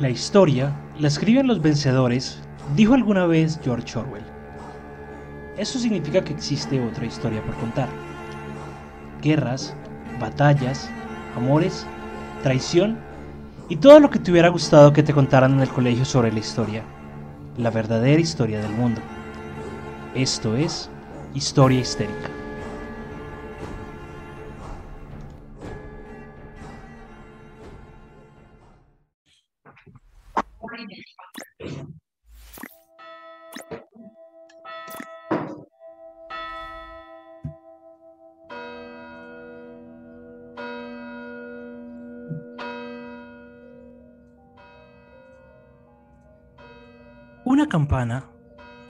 La historia la escriben los vencedores, dijo alguna vez George Orwell. Eso significa que existe otra historia por contar. Guerras, batallas, amores, traición y todo lo que te hubiera gustado que te contaran en el colegio sobre la historia. La verdadera historia del mundo. Esto es Historia Histérica. Campana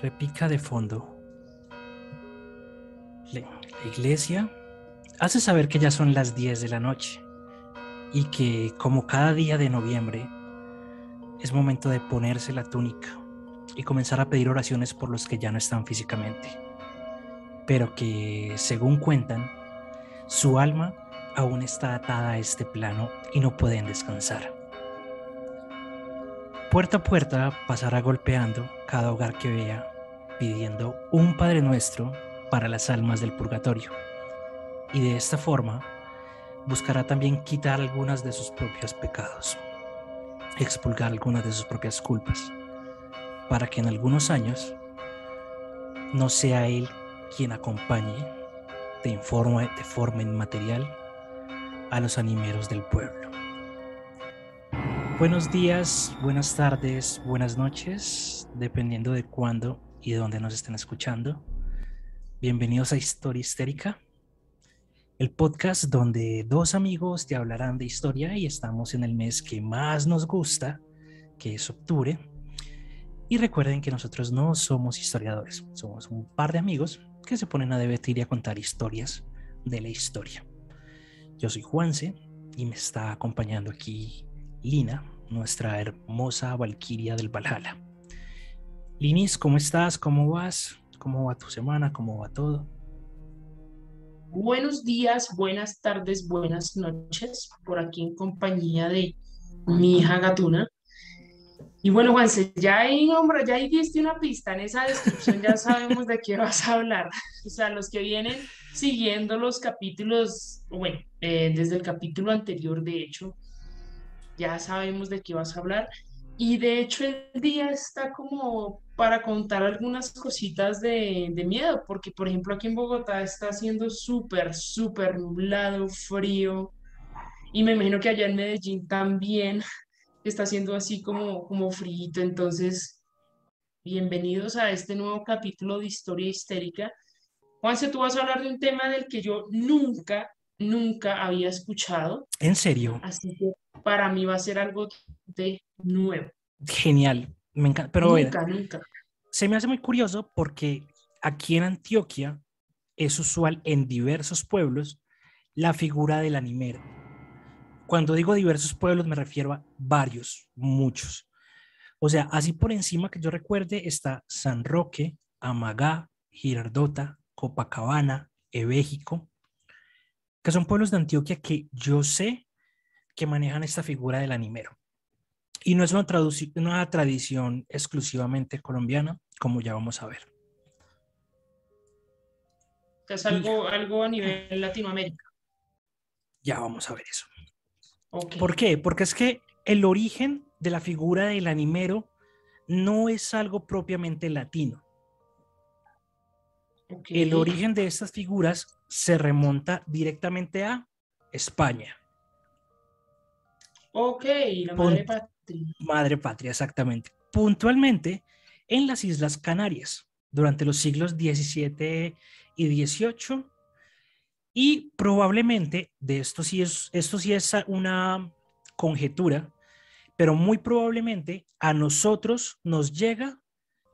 repica de fondo. La iglesia hace saber que ya son las 10 de la noche y que, como cada día de noviembre, es momento de ponerse la túnica y comenzar a pedir oraciones por los que ya no están físicamente, pero que, según cuentan, su alma aún está atada a este plano y no pueden descansar. Puerta a puerta pasará golpeando cada hogar que vea, pidiendo un Padre Nuestro para las almas del purgatorio. Y de esta forma buscará también quitar algunas de sus propios pecados, expulgar algunas de sus propias culpas, para que en algunos años no sea Él quien acompañe de, informa, de forma inmaterial a los animeros del pueblo. Buenos días, buenas tardes, buenas noches, dependiendo de cuándo y de dónde nos estén escuchando. Bienvenidos a Historia Histérica, el podcast donde dos amigos te hablarán de historia y estamos en el mes que más nos gusta, que es octubre. Y recuerden que nosotros no somos historiadores, somos un par de amigos que se ponen a debatir y a contar historias de la historia. Yo soy Juanse y me está acompañando aquí Lina, nuestra hermosa Valquiria del Valhalla. Linis, ¿cómo estás? ¿Cómo vas? ¿Cómo va tu semana? ¿Cómo va todo? Buenos días, buenas tardes, buenas noches, por aquí en compañía de mi hija Gatuna. Y bueno, Juanse, ya hay nombre, ya hay diste una pista en esa descripción, ya sabemos de qué vas a hablar. O sea, los que vienen siguiendo los capítulos, bueno, eh, desde el capítulo anterior, de hecho, ya sabemos de qué vas a hablar. Y de hecho el día está como para contar algunas cositas de, de miedo, porque por ejemplo aquí en Bogotá está haciendo súper, súper nublado, frío, y me imagino que allá en Medellín también está haciendo así como, como frío. Entonces, bienvenidos a este nuevo capítulo de Historia Histérica. Juanse, tú vas a hablar de un tema del que yo nunca, nunca había escuchado. ¿En serio? Así que para mí va a ser algo de nuevo. Genial, me encanta. Pero nunca, nunca. Se me hace muy curioso porque aquí en Antioquia es usual en diversos pueblos la figura del animero. Cuando digo diversos pueblos me refiero a varios, muchos. O sea, así por encima que yo recuerde está San Roque, Amagá, Girardota, Copacabana, Ebéjico, que son pueblos de Antioquia que yo sé que manejan esta figura del animero. Y no es una, una tradición exclusivamente colombiana, como ya vamos a ver. Es algo, algo a nivel Latinoamérica. Ya vamos a ver eso. ¿Por qué? Porque es que el origen de la figura del animero no es algo propiamente latino. El origen de estas figuras se remonta directamente a España. Ok, la madre patria. Madre patria, exactamente. Puntualmente en las Islas Canarias durante los siglos XVII y XVIII. Y probablemente, de esto sí es, esto sí es una conjetura, pero muy probablemente a nosotros nos llega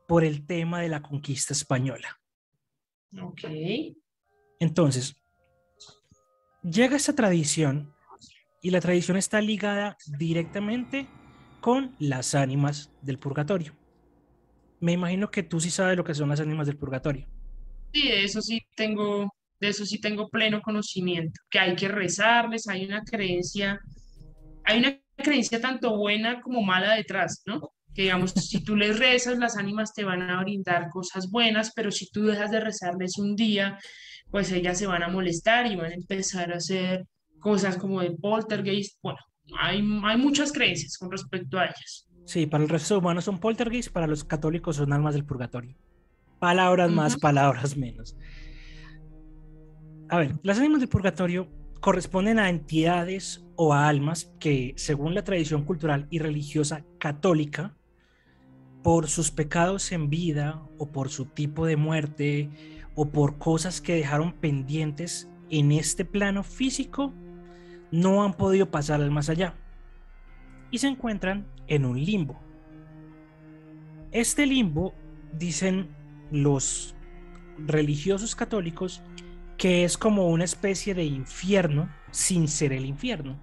por el tema de la conquista española. Ok. Entonces, llega esa tradición y la tradición está ligada directamente con las ánimas del purgatorio. Me imagino que tú sí sabes lo que son las ánimas del purgatorio. Sí, de eso sí tengo, de eso sí tengo pleno conocimiento, que hay que rezarles, hay una creencia, hay una creencia tanto buena como mala detrás, ¿no? Que digamos, si tú les rezas, las ánimas te van a brindar cosas buenas, pero si tú dejas de rezarles un día, pues ellas se van a molestar y van a empezar a hacer cosas como de poltergeist. Bueno, hay, hay muchas creencias con respecto a ellas. Sí, para el resto humanos son poltergeist, para los católicos son almas del purgatorio. Palabras más, palabras menos. A ver, las ánimas del purgatorio corresponden a entidades o a almas que, según la tradición cultural y religiosa católica, por sus pecados en vida o por su tipo de muerte o por cosas que dejaron pendientes en este plano físico, no han podido pasar al más allá y se encuentran en un limbo. Este limbo, dicen los religiosos católicos, que es como una especie de infierno sin ser el infierno.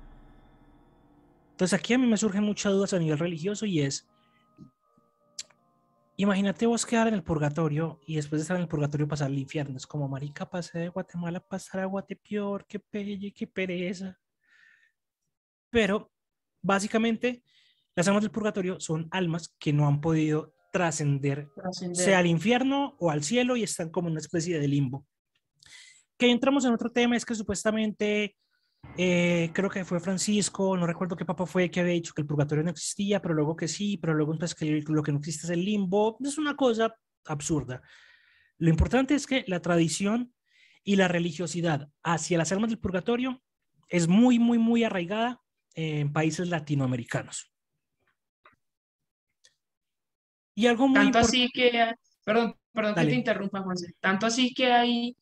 Entonces aquí a mí me surgen muchas dudas a nivel religioso y es, imagínate vos quedar en el purgatorio y después de estar en el purgatorio pasar al infierno. Es como, marica, pasé de Guatemala a pasar a Guatepeor, qué pelle, qué pereza. Pero básicamente las almas del purgatorio son almas que no han podido trascender, sea al infierno o al cielo y están como en una especie de limbo que entramos en otro tema es que supuestamente, eh, creo que fue Francisco, no recuerdo qué papa fue que había dicho que el purgatorio no existía, pero luego que sí, pero luego entonces que lo que no existe es el limbo. Es una cosa absurda. Lo importante es que la tradición y la religiosidad hacia las almas del purgatorio es muy, muy, muy arraigada en países latinoamericanos. Y algo muy Tanto así que, perdón, perdón que te interrumpa, Juan. Tanto así que hay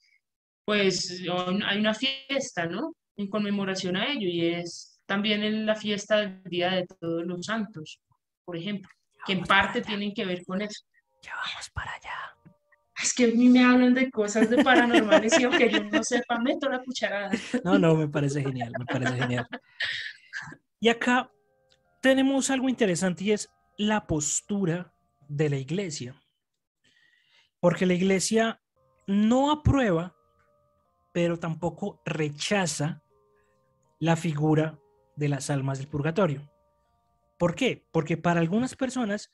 pues hay una fiesta, ¿no? En conmemoración a ello y es también en la fiesta del Día de Todos los Santos, por ejemplo, que en parte tienen que ver con eso. Ya vamos para allá. Es que a mí me hablan de cosas de paranormales y aunque yo no sepa, meto la cucharada. No, no, me parece genial, me parece genial. Y acá tenemos algo interesante y es la postura de la iglesia. Porque la iglesia no aprueba pero tampoco rechaza la figura de las almas del purgatorio. ¿Por qué? Porque para algunas personas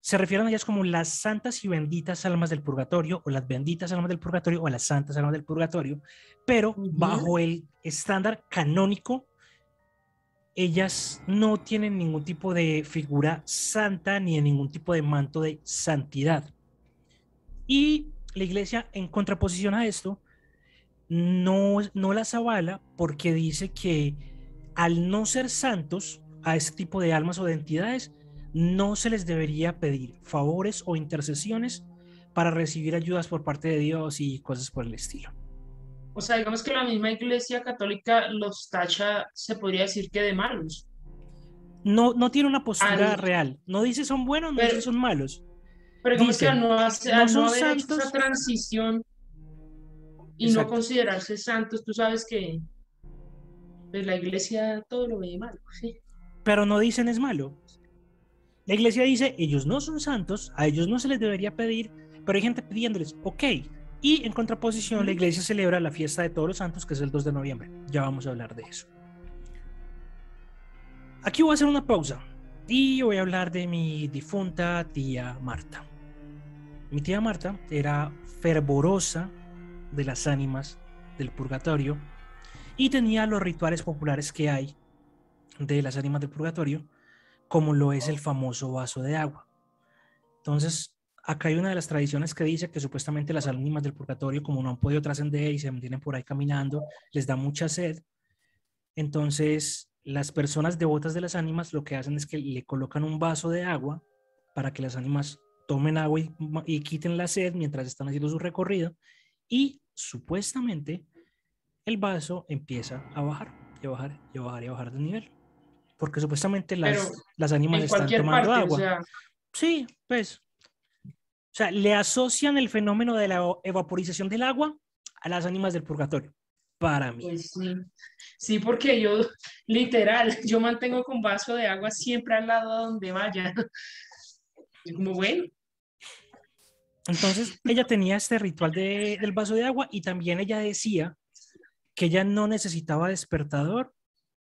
se refieren a ellas como las santas y benditas almas del purgatorio o las benditas almas del purgatorio o las santas almas del purgatorio, pero bajo el estándar canónico, ellas no tienen ningún tipo de figura santa ni ningún tipo de manto de santidad. Y la iglesia, en contraposición a esto, no, no las avala porque dice que al no ser santos a este tipo de almas o de entidades, no se les debería pedir favores o intercesiones para recibir ayudas por parte de Dios y cosas por el estilo. O sea, digamos que la misma iglesia católica los tacha, se podría decir que de malos. No, no tiene una postura real. No dice son buenos, no dice son malos. Pero digamos que no, hace, no son santos, esa transición y no considerarse santos, tú sabes que pues, la iglesia todo lo ve malo, ¿sí? Pero no dicen es malo. La iglesia dice, ellos no son santos, a ellos no se les debería pedir, pero hay gente pidiéndoles, ok. Y en contraposición, la iglesia celebra la fiesta de todos los santos, que es el 2 de noviembre. Ya vamos a hablar de eso. Aquí voy a hacer una pausa y voy a hablar de mi difunta tía Marta. Mi tía Marta era fervorosa de las ánimas del purgatorio y tenía los rituales populares que hay de las ánimas del purgatorio, como lo es el famoso vaso de agua. Entonces, acá hay una de las tradiciones que dice que supuestamente las ánimas del purgatorio, como no han podido trascender y se mantienen por ahí caminando, les da mucha sed. Entonces, las personas devotas de las ánimas lo que hacen es que le colocan un vaso de agua para que las ánimas tomen agua y, y quiten la sed mientras están haciendo su recorrido y supuestamente el vaso empieza a bajar y a bajar y a bajar y a bajar de nivel. Porque supuestamente las, las ánimas están tomando agua. Sí, pues. O sea, le asocian el fenómeno de la evaporización del agua a las ánimas del purgatorio. Para mí. Pues sí. sí, porque yo, literal, yo mantengo con vaso de agua siempre al lado donde vaya. Como bueno, entonces ella tenía este ritual del vaso de agua y también ella decía que ella no necesitaba despertador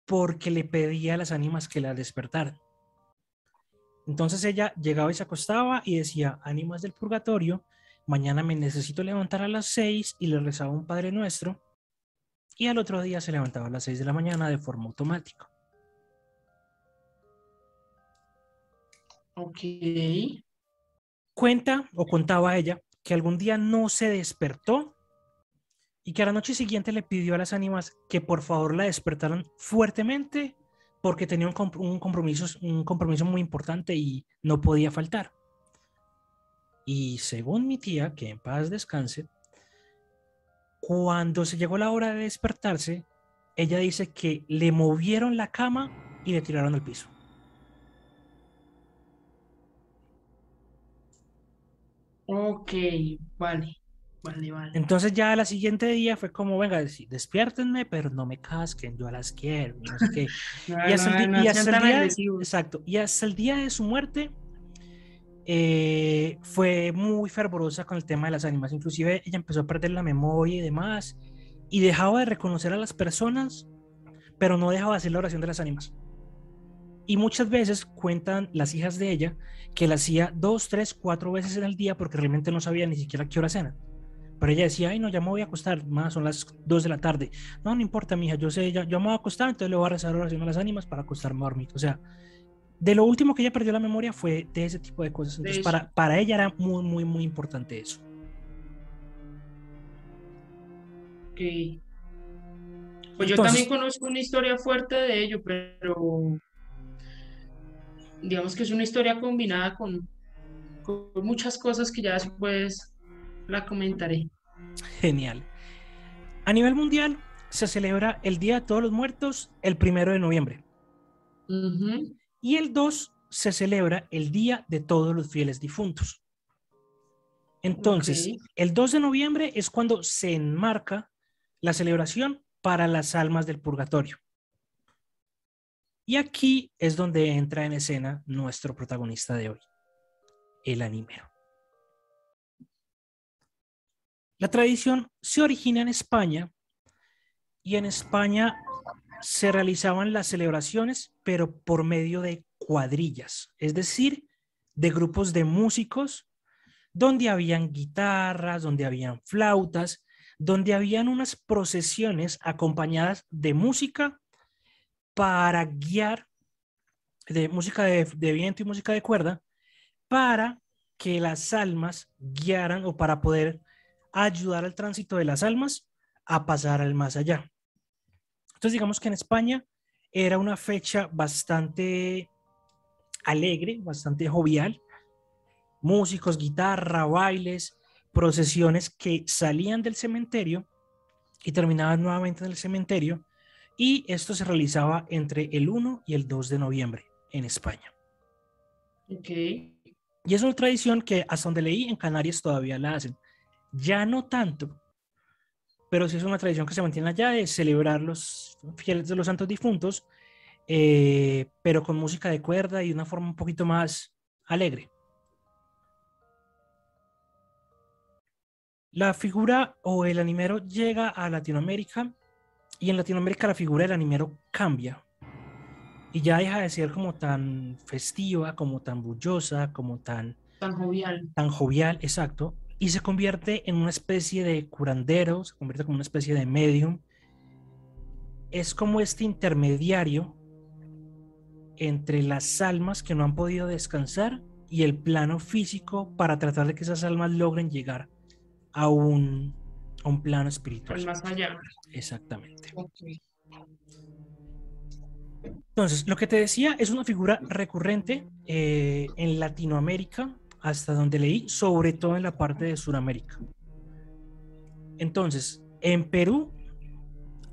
porque le pedía a las ánimas que la despertaran. Entonces ella llegaba y se acostaba y decía, ánimas del purgatorio, mañana me necesito levantar a las seis y le rezaba un Padre Nuestro. Y al otro día se levantaba a las seis de la mañana de forma automática. Ok. Cuenta o contaba ella que algún día no se despertó y que a la noche siguiente le pidió a las ánimas que por favor la despertaran fuertemente porque tenía un, compromiso, un compromiso muy importante y no podía faltar. Y según mi tía, que en paz descanse, cuando se llegó la hora de despertarse, ella dice que le movieron la cama y le tiraron al piso. Ok, vale. Vale, vale. Entonces ya la siguiente día fue como, venga, despiértenme, pero no me casquen, yo las quiero, no sé qué. y hasta el, día, exacto, y hasta el día de su muerte eh, fue muy fervorosa con el tema de las ánimas. Inclusive ella empezó a perder la memoria y demás, y dejaba de reconocer a las personas, pero no dejaba de hacer la oración de las ánimas. Y muchas veces cuentan las hijas de ella que la hacía dos, tres, cuatro veces en el día porque realmente no sabía ni siquiera qué hora cena. Pero ella decía, ay, no, ya me voy a acostar, más son las dos de la tarde. No, no importa, mija, yo sé, ya, yo me voy a acostar, entonces le voy a rezar oración a las ánimas para acostarme a dormir. O sea, de lo último que ella perdió la memoria fue de ese tipo de cosas. Entonces, para, para ella era muy, muy, muy importante eso. Ok. Pues yo también conozco una historia fuerte de ello, pero digamos que es una historia combinada con, muchas cosas que ya después la comentaré. Genial. A nivel mundial se celebra el Día de Todos los Muertos el primero de noviembre. Y el 2 se celebra el Día de Todos los Fieles Difuntos. Entonces, el 2 de noviembre es cuando se enmarca la celebración para las almas del purgatorio. Y aquí es donde entra en escena nuestro protagonista de hoy, el animero. La tradición se origina en España y en España se realizaban las celebraciones, pero por medio de cuadrillas, es decir, de grupos de músicos, donde habían guitarras, donde habían flautas, donde habían unas procesiones acompañadas de música para guiar de música de, viento y música de cuerda para que las almas guiaran o para poder ayudar al tránsito de las almas a pasar al más allá. Entonces digamos que en España era una fecha bastante alegre, bastante jovial. Músicos, guitarra, bailes, procesiones que salían del cementerio y terminaban nuevamente en el cementerio y esto se realizaba entre el 1 y el 2 de noviembre en España. Ok. Y es una tradición que hasta donde leí en Canarias todavía la hacen. Ya no tanto, pero sí es una tradición que se mantiene allá de celebrar los fieles de los santos difuntos, eh, pero con música de cuerda y de una forma un poquito más alegre. La figura o el animero llega a Latinoamérica y en Latinoamérica la figura del animero cambia. Y ya deja de ser como tan festiva, como tan bullosa, como tan... Tan jovial. Tan jovial, exacto. Y se convierte en una especie de curandero, se convierte como una especie de medium. Es como este intermediario entre las almas que no han podido descansar y el plano físico para tratar de que esas almas logren llegar a un un plano espiritual. más allá. Exactamente. Entonces, lo que te decía es una figura recurrente eh, en Latinoamérica, hasta donde leí, sobre todo en la parte de Sudamérica. Entonces, en Perú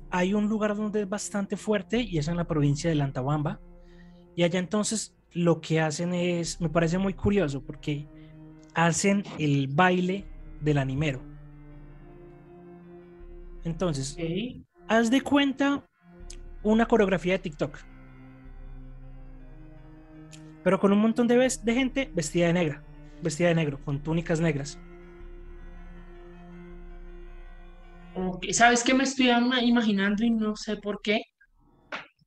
hay un lugar donde es bastante fuerte y es en la provincia de Lantabamba. Y allá entonces lo que hacen es, me parece muy curioso porque hacen el baile del animero. Entonces, haz de cuenta una coreografía de TikTok. Pero con un montón de, de gente vestida de negra, vestida de negro, con túnicas negras. ¿Sabes qué me estoy imaginando y no sé por qué?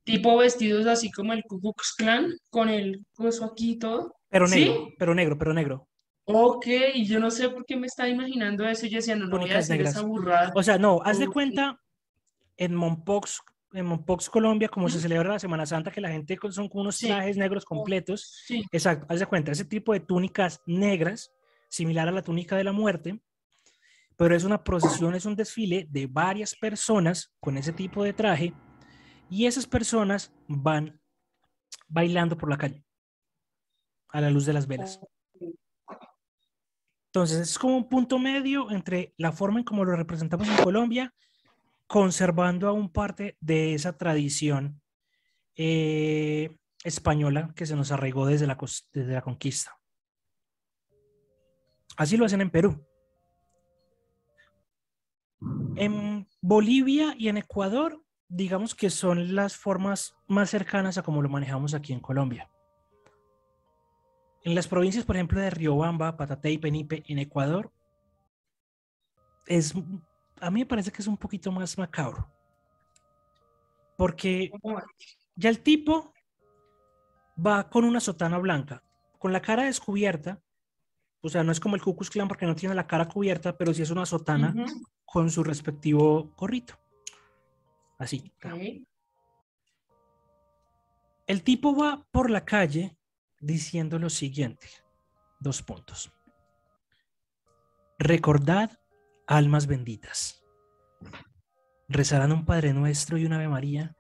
tipo vestidos así como el Ku Klux Klan, con el coso aquí y todo. Pero ¿Sí? negro, pero negro, pero negro. Ok, yo no sé por qué me estaba imaginando eso. Yo decía, no, no voy a decir negras. esa burrada. O sea, no, haz de cuenta en Mompox, en Mompox, Colombia, como se celebra la Semana Santa, que la gente con- son como unos Sí. trajes negros completos. Sí, Exacto, haz de cuenta, ese tipo de túnicas negras, similar a la túnica de la muerte, pero es una procesión, es un desfile de varias personas con ese tipo de traje y esas personas van bailando por la calle a la luz de las velas. Entonces, es como un punto medio entre la forma en cómo lo representamos en Colombia, conservando aún parte de esa tradición eh, española que se nos arraigó desde la, desde la conquista. Así lo hacen en Perú. En Bolivia y en Ecuador, digamos que son las formas más cercanas a como lo manejamos aquí en Colombia. En las provincias, por ejemplo, de Riobamba, Patatá y Penipe, en Ecuador, es, a mí me parece que es un poquito más macabro. Porque ya el tipo va con una sotana blanca, con la cara descubierta. O sea, no es como el Ku Klux Klan porque no tiene la cara cubierta, pero sí es una sotana ujú, con su respectivo gorrito. Así. ok. El tipo va por la calle diciendo lo siguiente. Dos puntos. Recordad, almas benditas. Rezarán un Padre Nuestro y un Ave María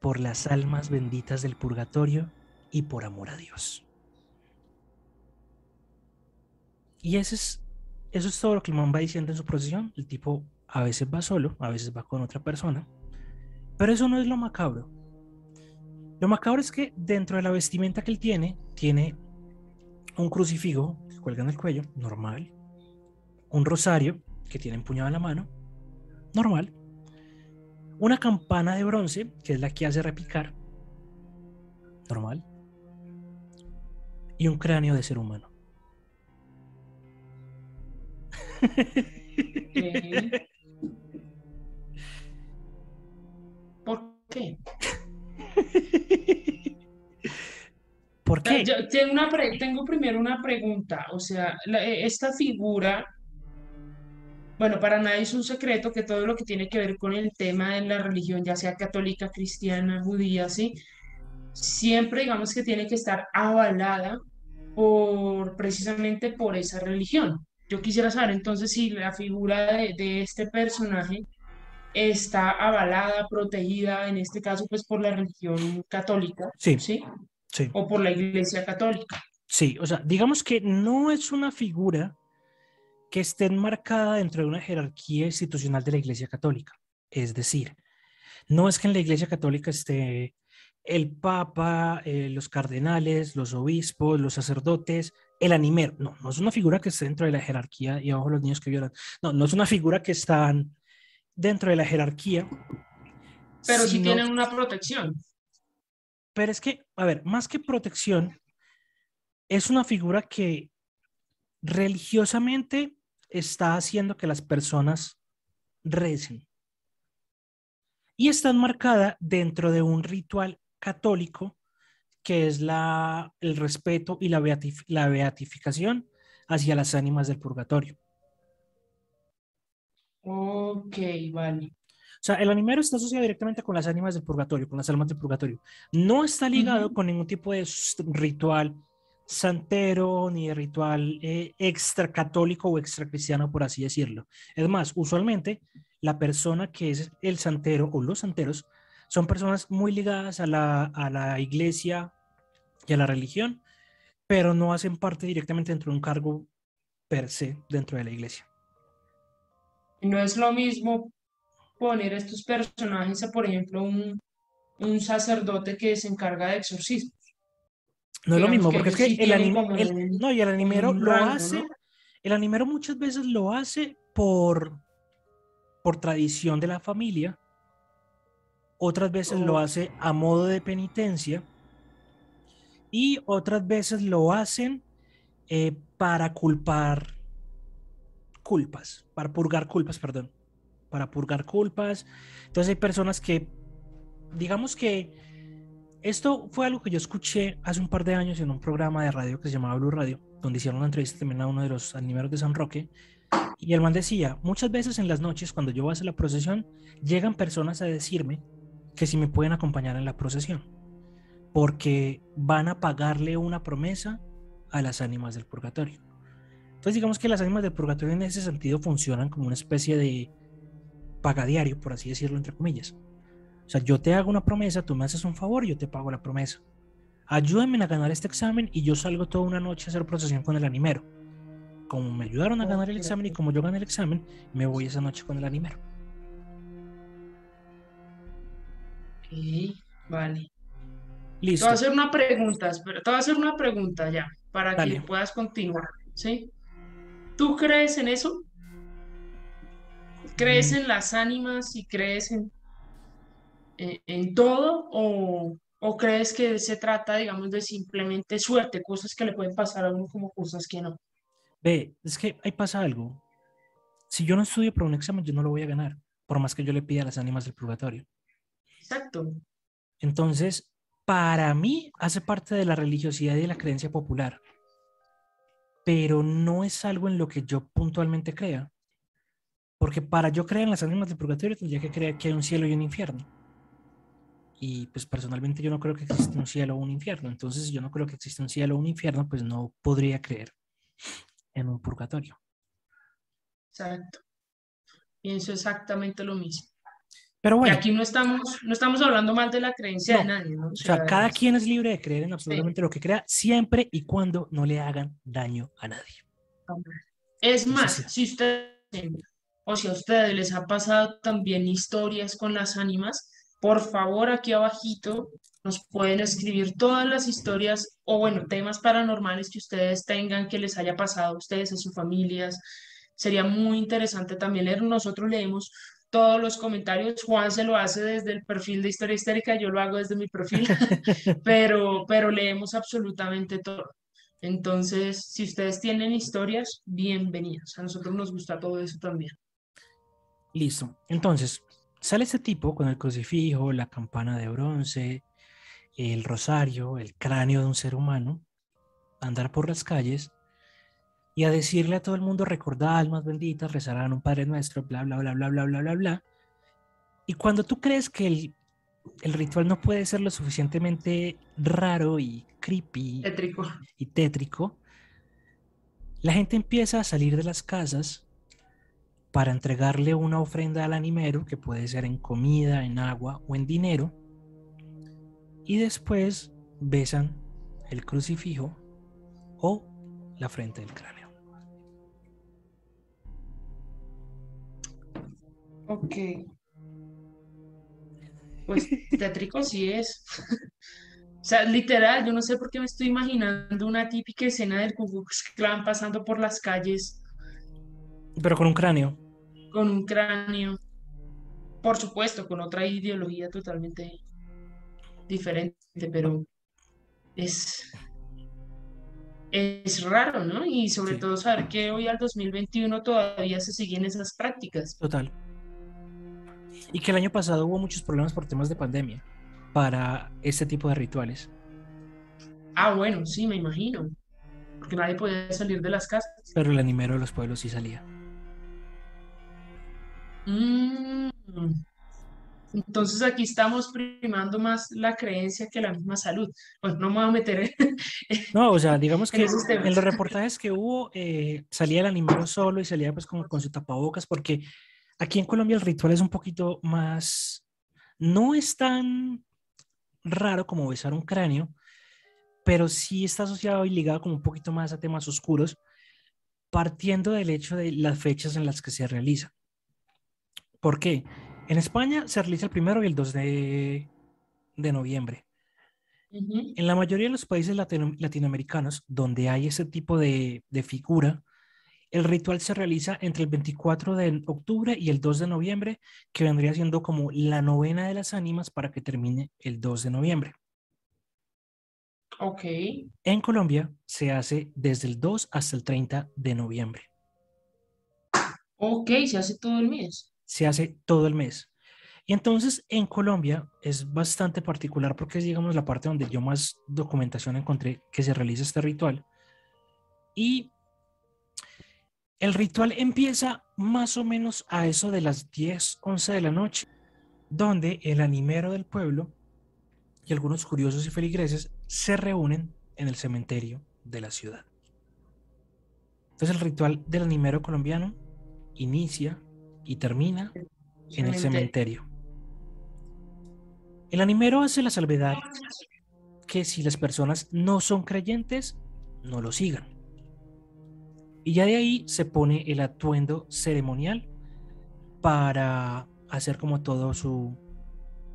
por las almas benditas del purgatorio y por amor a Dios. Y ese es, eso es todo lo que el man va diciendo en su procesión. El tipo a veces va solo, a veces va con otra persona. Pero eso no es lo macabro. Lo macabro es que dentro de la vestimenta que él tiene, tiene un crucifijo que cuelga en el cuello, normal. Un rosario que tiene empuñado en la mano, normal. Una campana de bronce, que es la que hace repicar, normal. Y un cráneo de ser humano. ok. ¿Por qué? ¿Por qué? Yo tengo, una pre- tengo primero una pregunta, o sea, la- eh, esta figura, bueno, para nadie es un secreto que todo lo que tiene que ver con el tema de la religión, ya sea católica, cristiana, judía, ¿sí? Siempre digamos que tiene que estar avalada por precisamente por esa religión. Yo quisiera saber entonces si la figura de, de este personaje está avalada, protegida, en este caso, pues por la religión católica, Sí, ¿sí? Sí. O por la iglesia católica. Sí, o sea, digamos que no es una figura que esté enmarcada dentro de una jerarquía institucional de la Iglesia Católica. Es decir, no es que en la Iglesia Católica esté el Papa, eh, los cardenales, los obispos, los sacerdotes, el animero. No, no es una figura que esté dentro de la jerarquía y abajo los niños que violan. No, no es una figura que están dentro de la jerarquía. Pero sí sino- tienen una protección. Pero es que, a ver, más que protección, es una figura que religiosamente está haciendo que las personas recen. Y está enmarcada dentro de un ritual católico que es la, el respeto y la, la beatificación hacia las ánimas del purgatorio. Ok, vale. O sea, el animero está asociado directamente con las ánimas del purgatorio, con las almas del purgatorio. No está ligado con ningún tipo de ritual santero ni de ritual eh, extra católico o extra cristiano, por así decirlo. Es más, usualmente la persona que es el santero o los santeros son personas muy ligadas a la, a la iglesia y a la religión, pero no hacen parte directamente dentro de un cargo per se dentro de la iglesia. No es lo mismo poner estos personajes a, por ejemplo, un, un sacerdote que se encarga de exorcismo. No es lo mismo, que porque es que el anime, el- no, y el animero lo rango, hace, ¿no? el animero muchas veces lo hace por, por tradición de la familia, otras veces lo hace a modo de penitencia y otras veces lo hacen eh, para culpar culpas, para purgar culpas, perdón, para purgar culpas. Entonces hay personas que, digamos que Esto fue algo que yo escuché hace un par de años en un programa de radio que se llamaba Blue Radio, donde hicieron una entrevista también a uno de los animeros de San Roque. Y el man decía, muchas veces en las noches cuando yo voy a hacer la procesión, llegan personas a decirme que si me pueden acompañar en la procesión, porque van a pagarle una promesa a las ánimas del purgatorio. Entonces digamos que las ánimas del purgatorio en ese sentido funcionan como una especie de pagadiario, por así decirlo, entre comillas. O sea, yo te hago una promesa, tú me haces un favor yo te pago la promesa. Ayúdenme a ganar este examen y yo salgo toda una noche a hacer procesión con el animero. Como me ayudaron a ganar el examen y como yo gané el examen, me voy esa noche con el animero. Ok, vale. Listo. Te voy a hacer una pregunta, espera, te voy a hacer una pregunta ya, para Dale. que puedas continuar, ¿sí? ¿Tú crees en eso? ¿Crees en las ánimas y crees en, en, en todo? ¿O, o crees que se trata, digamos, de simplemente suerte, cosas que le pueden pasar a uno como cosas que no? Ve, es que ahí pasa algo. Si yo no estudio para un examen, yo no lo voy a ganar, por más que yo le pida a las ánimas del purgatorio. Exacto. Entonces, para mí hace parte de la religiosidad y de la creencia popular, pero no es algo en lo que yo puntualmente crea. Porque para yo creer en las ánimas del purgatorio tendría que creer que hay un cielo y un infierno. Y pues personalmente yo no creo que existe un cielo o un infierno. Entonces, si yo no creo que existe un cielo o un infierno, pues no podría creer en un purgatorio. Exacto. Pienso exactamente lo mismo. Pero Y bueno, aquí no estamos, no estamos hablando mal de la creencia de No. nadie, ¿no? O o sea, sea, cada quien es libre de creer en absolutamente lo que crea, siempre y cuando no le hagan daño a nadie. Es más, sí. si ustedes o si a ustedes les ha pasado también historias con las ánimas, por favor aquí abajito nos pueden escribir todas las historias o bueno, temas paranormales que ustedes tengan que les haya pasado a ustedes, a sus familias. Sería muy interesante también leer. Nosotros leemos todos los comentarios. Juan se lo hace desde el perfil de Historia Histérica, yo lo hago desde mi perfil, pero, pero leemos absolutamente todo. Entonces, si ustedes tienen historias, bienvenidos. A nosotros nos gusta todo eso también. Listo. Entonces, sale este tipo con el crucifijo, la campana de bronce, el rosario, el cráneo de un ser humano, a andar por las calles y a decirle a todo el mundo, recordad almas benditas, rezarán un Padre Nuestro, bla, bla, bla, bla, bla, bla, bla, bla. Y cuando tú crees que el, el ritual no puede ser lo suficientemente raro y creepy Tétrico. y tétrico, la gente empieza a salir de las casas para entregarle una ofrenda al animero, que puede ser en comida, en agua o en dinero, y después besan el crucifijo o la frente del cráneo. Ok. Pues tétrico sí es. O sea, literal, yo no sé por qué me estoy imaginando una típica escena del Ku Klux Klan pasando por las calles Pero con un cráneo. con un cráneo. Por supuesto, con otra ideología totalmente diferente, pero es, es raro, ¿no? Y sobre Sí. todo saber que hoy al 2021 todavía se siguen esas prácticas. Total. Y que el año pasado hubo muchos problemas por temas de pandemia para este tipo de rituales. Ah, bueno, sí, me imagino. Porque nadie podía salir de las casas. Pero el animero de los pueblos sí salía. Mm. Entonces aquí estamos primando más la creencia que la misma salud. Pues no me voy a meter en... No, o sea, digamos que en los reportajes que hubo eh, salía el animero solo y salía pues como con su tapabocas porque aquí en Colombia el ritual es un poquito más, no es tan raro como besar un cráneo, pero sí está asociado y ligado como un poquito más a temas oscuros, partiendo del hecho de las fechas en las que se realiza. ¿Por qué? En España se realiza el primero y el 2 de, de noviembre. En la mayoría de los países latino- latinoamericanos donde hay ese tipo de, de figura, el ritual se realiza entre el 24 de octubre y el 2 de noviembre, que vendría siendo como la novena de las ánimas para que termine el 2 de noviembre. Ok. En Colombia se hace desde el 2 hasta el 30 de noviembre. Ok, se hace todo el mes. Se hace todo el mes. Y entonces en Colombia es bastante particular porque es, digamos, la parte donde yo más documentación encontré que se realiza este ritual. Y el ritual empieza más o menos a eso de las 10, 11 de la noche, donde el animero del pueblo y algunos curiosos y feligreses se reúnen en el cementerio de la ciudad. Entonces el ritual del animero colombiano inicia y termina en el cementerio. El animero hace la salvedad que si las personas no son creyentes, no lo sigan. Y ya de ahí se pone el atuendo ceremonial para hacer como todo su,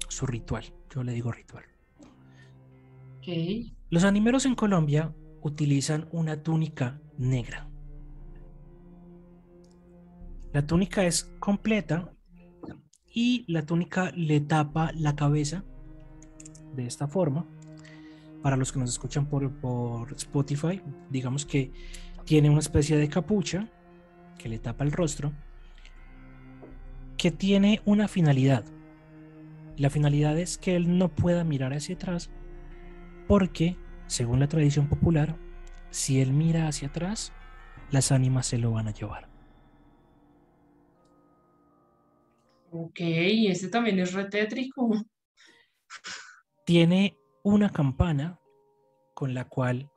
su ritual. Yo le digo ritual. Los animeros en Colombia utilizan una túnica negra. La túnica es completa y la túnica le tapa la cabeza de esta forma. Para los que nos escuchan por, Spotify, digamos que tiene una especie de capucha que le tapa el rostro, que tiene una finalidad. La finalidad es que él no pueda mirar hacia atrás porque, según la tradición popular, si él mira hacia atrás, las ánimas se lo van a llevar. Ok, este también es retétrico. Tiene una campana con la cual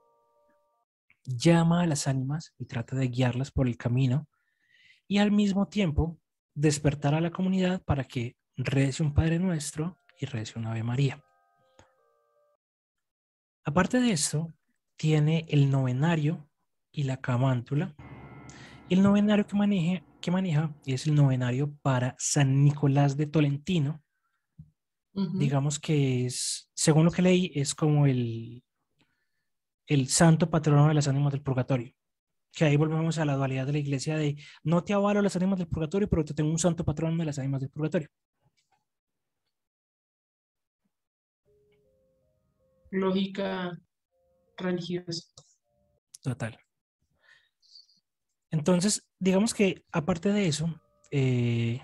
llama a las ánimas y trata de guiarlas por el camino y al mismo tiempo despertar a la comunidad para que rece un Padre Nuestro y rece un Ave María. Aparte de esto, tiene el novenario y la camántula. El novenario que, maneja, que maneja es el novenario para San Nicolás de Tolentino. Digamos que es, según lo que leí, es como el, el santo patrono de las ánimas del purgatorio. Que ahí volvemos a la dualidad de la iglesia de no te avalo las ánimas del purgatorio, pero te tengo un santo patrono de las ánimas del purgatorio. lógica religiosa. Total. Entonces, digamos que aparte de eso, eh,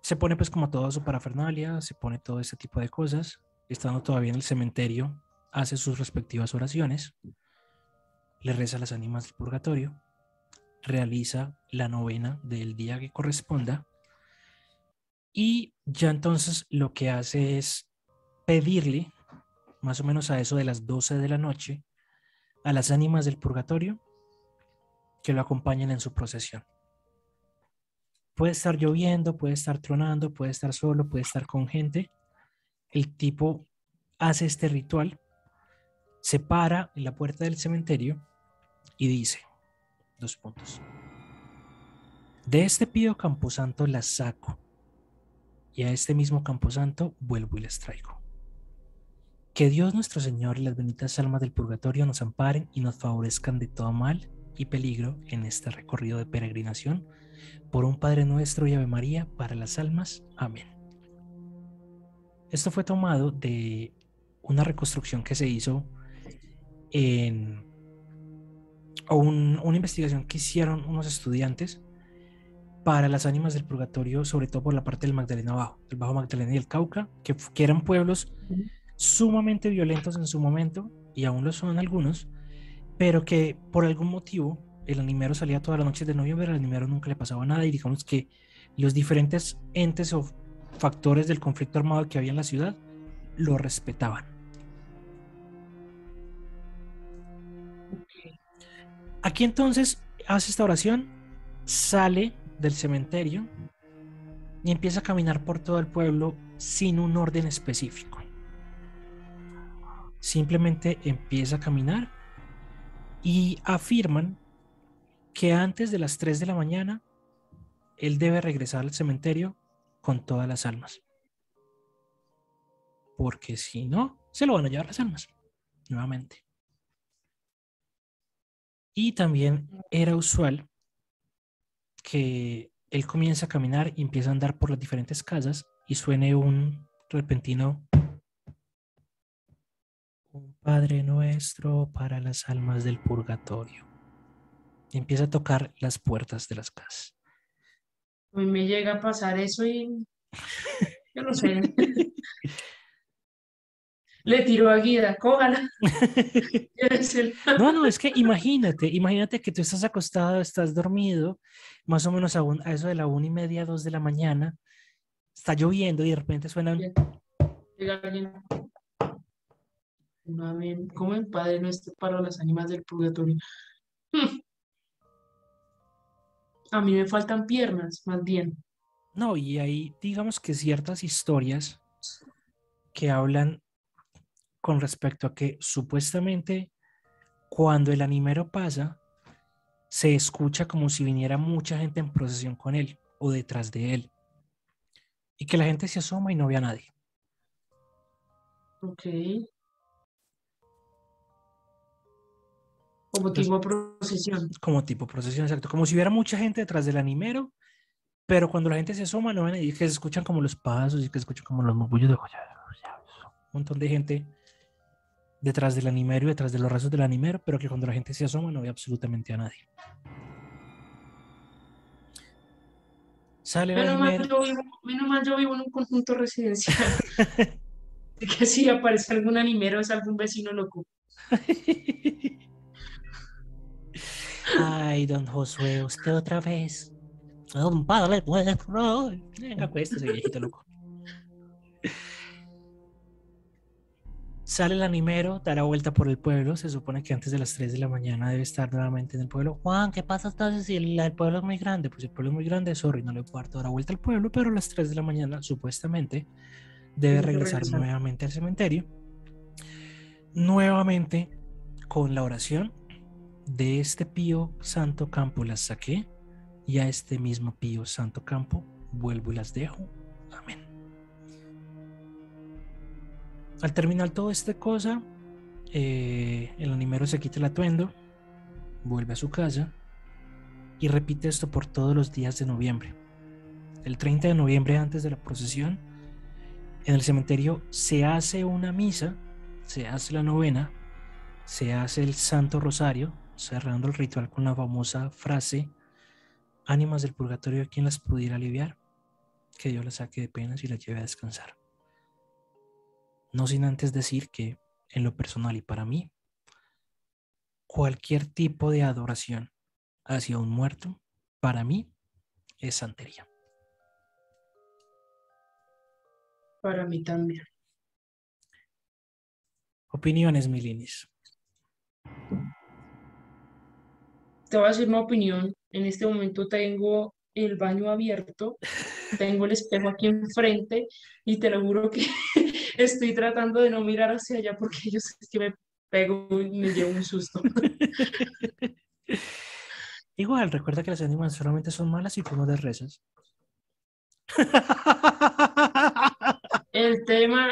se pone pues como toda su parafernalia, se pone todo ese tipo de cosas, estando todavía en el cementerio, hace sus respectivas oraciones, le reza las ánimas del purgatorio, realiza la novena del día que corresponda y ya entonces lo que hace es pedirle, más o menos a eso de las 12 de la noche, a las ánimas del purgatorio que lo acompañen en su procesión. Puede estar lloviendo, puede estar tronando, puede estar solo, puede estar con gente. El tipo hace este ritual, se para en la puerta del cementerio y dice, dos puntos. De este pido camposanto las saco y a este mismo camposanto vuelvo y les traigo. Que Dios nuestro Señor y las benditas almas del purgatorio nos amparen y nos favorezcan de todo mal y peligro en este recorrido de peregrinación por un Padre nuestro y Ave María para las almas. Amén. Esto fue tomado de una reconstrucción que se hizo en o una investigación que hicieron unos estudiantes para las ánimas del purgatorio, sobre todo por la parte del Magdalena Bajo, el Bajo Magdalena y el Cauca, que, que eran pueblos sumamente violentos en su momento, y aún lo son algunos, pero que por algún motivo el animero salía todas las noches de noviembre, al animero nunca le pasaba nada, y digamos que los diferentes entes o factores del conflicto armado que había en la ciudad lo respetaban. Aquí entonces hace esta oración, sale del cementerio y empieza a caminar por todo el pueblo sin un orden específico simplemente empieza a caminar y afirman que antes de las 3 de la mañana él debe regresar al cementerio con todas las almas. Porque si no, se lo van a llevar las almas nuevamente. Y también era usual que él comienza a caminar y empieza a andar por las diferentes casas y suene un repentino un Padre nuestro para las almas del purgatorio. Y empieza a tocar las puertas de las casas. A mí me llega a pasar eso y yo no sé. Le tiró a Guida, cójala. no, no, es que imagínate, imagínate que tú estás acostado, estás dormido, más o menos a, a eso de la una y media, dos de la mañana, está lloviendo y de repente suena Llega alguien. Amén. ¿Cómo el Padre nuestro para las ánimas del purgatorio? Hmm. A mí me faltan piernas, más bien. No, y hay, digamos que ciertas historias que hablan con respecto a que supuestamente cuando el animero pasa, se escucha como si viniera mucha gente en procesión con él o detrás de él. Y que la gente se asoma y no ve a nadie. Ok. Como tipo procesión. Como tipo procesión, exacto. Como si hubiera mucha gente detrás del animero, pero cuando la gente se asoma no ven y que se escuchan como los pasos y que se escuchan como los murmullos de un montón de gente detrás del animero y detrás de los restos del animero, pero que cuando la gente se asoma no ve absolutamente a nadie. Sale el animero. menos mal yo vivo en un conjunto residencial. que si aparece algún animero es algún vecino loco. Ay, don Josué, usted otra vez. Don padre, Venga, pues, ese viejito loco. Sale el animero, da la vuelta por el pueblo. Se supone que antes de las 3 de la mañana debe estar nuevamente en el pueblo. Juan, ¿qué pasa entonces si el, pueblo es muy grande? Pues el pueblo es muy grande, sorry, no le puedo dar la vuelta al pueblo, pero a las 3 de la mañana, supuestamente, debe regresar, nuevamente al cementerio. Nuevamente con la oración de este pío santo campo las saqué y a este mismo pío santo campo vuelvo y las dejo. Amén. Al terminar toda esta cosa, eh, el animero se quita el atuendo, vuelve a su casa y repite esto por todos los días de noviembre. El 30 de noviembre, antes de la procesión, en el cementerio se hace una misa, se hace la novena, se hace el Santo Rosario, cerrando el ritual con la famosa frase, ánimas del purgatorio, quien las pudiera aliviar, que Dios las saque de penas y las lleve a descansar. No sin antes decir que, en lo personal y para mí, cualquier tipo de adoración hacia un muerto, para mí, es santería. Para mí también. Opiniones, Milinis. Te voy a decir mi opinión. En este momento tengo el baño abierto, tengo el espejo aquí enfrente y te lo juro que estoy tratando de no mirar hacia allá porque yo sé que me pego y me llevo un susto. Igual, recuerda que las animas solamente son malas y como de rezas. El tema,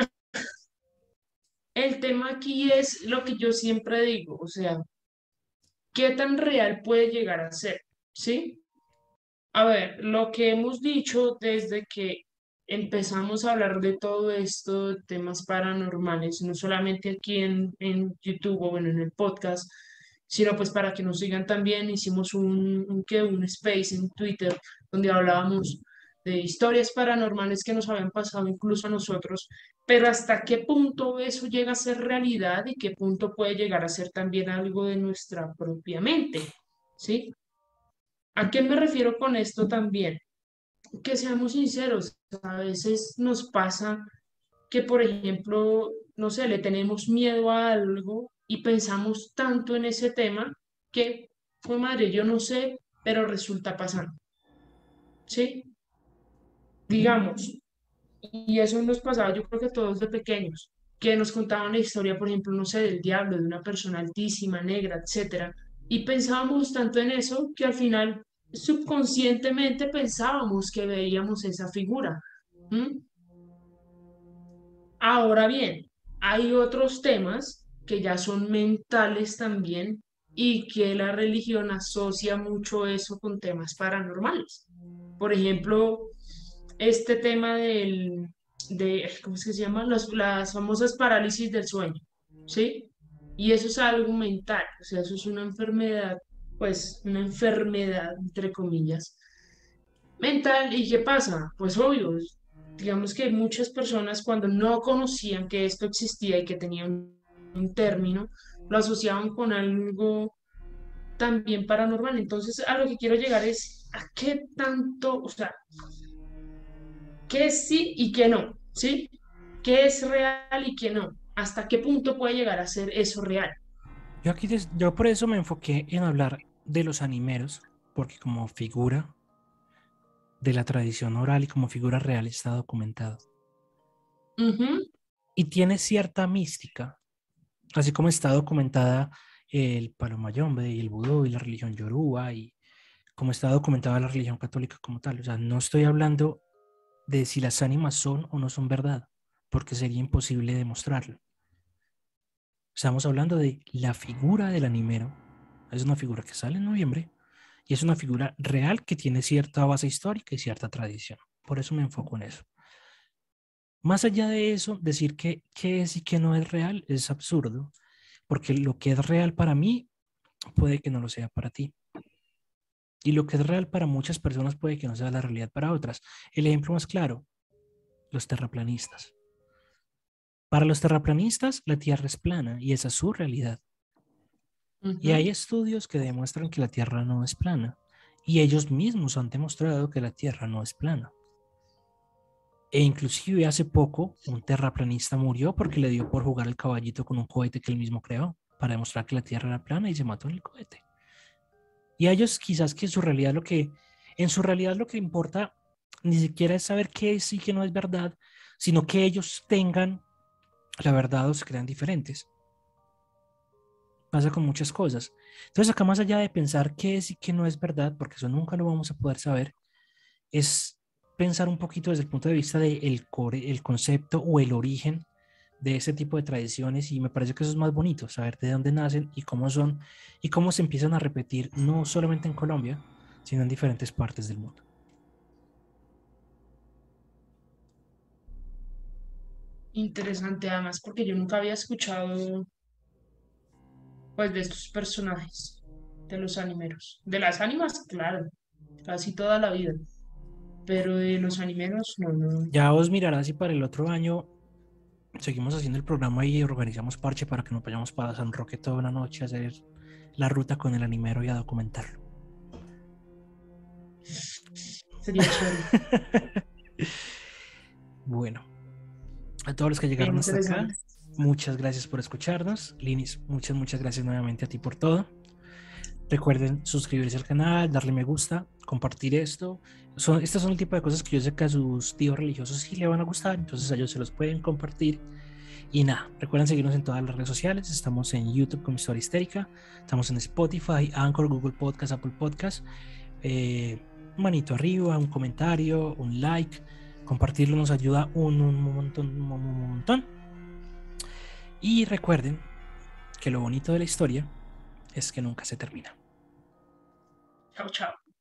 el tema aquí es lo que yo siempre digo, o sea, ¿qué tan real puede llegar a ser? ¿Sí? A ver, lo que hemos dicho desde que empezamos a hablar de todo esto, de temas paranormales, no solamente aquí en, en YouTube o bueno, en el podcast, sino pues para que nos sigan también, hicimos un, un, un space en Twitter donde hablábamos de historias paranormales que nos habían pasado incluso a nosotros, pero hasta qué punto eso llega a ser realidad y qué punto puede llegar a ser también algo de nuestra propia mente, ¿sí? ¿A qué me refiero con esto también? Que seamos sinceros, a veces nos pasa que, por ejemplo, no sé, le tenemos miedo a algo y pensamos tanto en ese tema que, fue madre, yo no sé, pero resulta pasando. ¿Sí? Digamos, y eso nos pasaba, yo creo que todos de pequeños, que nos contaban la historia, por ejemplo, no sé, del diablo, de una persona altísima, negra, etcétera, y pensábamos tanto en eso que al final subconscientemente pensábamos que veíamos esa figura. Ahora bien, hay otros temas que ya son mentales también y que la religión asocia mucho eso con temas paranormales. Por ejemplo, este tema del, de, ¿cómo se llama? las famosas parálisis del sueño, ¿sí? Y eso es algo mental, o sea, eso es una enfermedad, pues una enfermedad, entre comillas, mental. ¿Y qué pasa? Pues obvio, digamos que muchas personas cuando no conocían que esto existía y que tenía un, un término, lo asociaban con algo también paranormal. Entonces, a lo que quiero llegar es a qué tanto, o sea, qué sí y qué no, ¿sí? ¿Qué es real y qué no? ¿Hasta qué punto puede llegar a ser eso real? Yo aquí, yo por eso me enfoqué en hablar de los animeros, porque como figura de la tradición oral y como figura real está documentado. Ujú, Y tiene cierta mística, así como está documentada el palomayombe y el vudú y la religión yoruba y como está documentada la religión católica como tal. O sea, no estoy hablando de si las ánimas son o no son verdad, porque sería imposible demostrarlo. Estamos hablando de la figura del animero. Es una figura que sale en noviembre y es una figura real que tiene cierta base histórica y cierta tradición. Por eso me enfoco en eso. Más allá de eso, decir que qué es y qué no es real es absurdo, porque lo que es real para mí puede que no lo sea para ti. Y lo que es real para muchas personas puede que no sea la realidad para otras. El ejemplo más claro, los terraplanistas. Para los terraplanistas, la Tierra es plana y esa es su realidad. Y hay estudios que demuestran que la Tierra no es plana. Y ellos mismos han demostrado que la Tierra no es plana. E inclusive hace poco un terraplanista murió porque le dio por jugar al caballito con un cohete que él mismo creó para demostrar que la Tierra era plana y se mató en el cohete. Y a ellos quizás que su realidad lo que, en su realidad lo que importa ni siquiera es saber qué es y qué no es verdad, sino que ellos tengan la verdad o se crean diferentes. Pasa con muchas cosas. Entonces acá más allá de pensar qué es y qué no es verdad, porque eso nunca lo vamos a poder saber, es pensar un poquito desde el punto de vista del el core, el concepto o el origen de ese tipo de tradiciones y me parece que eso es más bonito, saber de dónde nacen y cómo son y cómo se empiezan a repetir no solamente en Colombia, sino en diferentes partes del mundo. Interesante además, porque yo nunca había escuchado pues de estos personajes, de los animeros. De las ánimas, claro, casi toda la vida. Pero de los animeros, no, no. Ya vos mirarás si para el otro año seguimos haciendo el programa y organizamos parche para que nos vayamos para San Roque toda una noche a hacer la ruta con el animero y a documentarlo. Sería chévere. Bueno, a todos los que llegaron hasta acá, muchas gracias por escucharnos. Linis, muchas, muchas gracias nuevamente a ti por todo. Recuerden suscribirse al canal, darle me gusta, compartir esto. Son, estas son el tipo de cosas que yo sé que a sus tíos religiosos sí le van a gustar, entonces a ellos se los pueden compartir. Y nada, recuerden seguirnos en todas las redes sociales. Estamos en YouTube como Historia Histérica, estamos en Spotify, Anchor, Google Podcast, Apple Podcast. Eh, manito arriba, un comentario, un like, compartirlo nos ayuda un, un montón, un montón. Y recuerden que lo bonito de la historia es que nunca se termina. Chao, chao.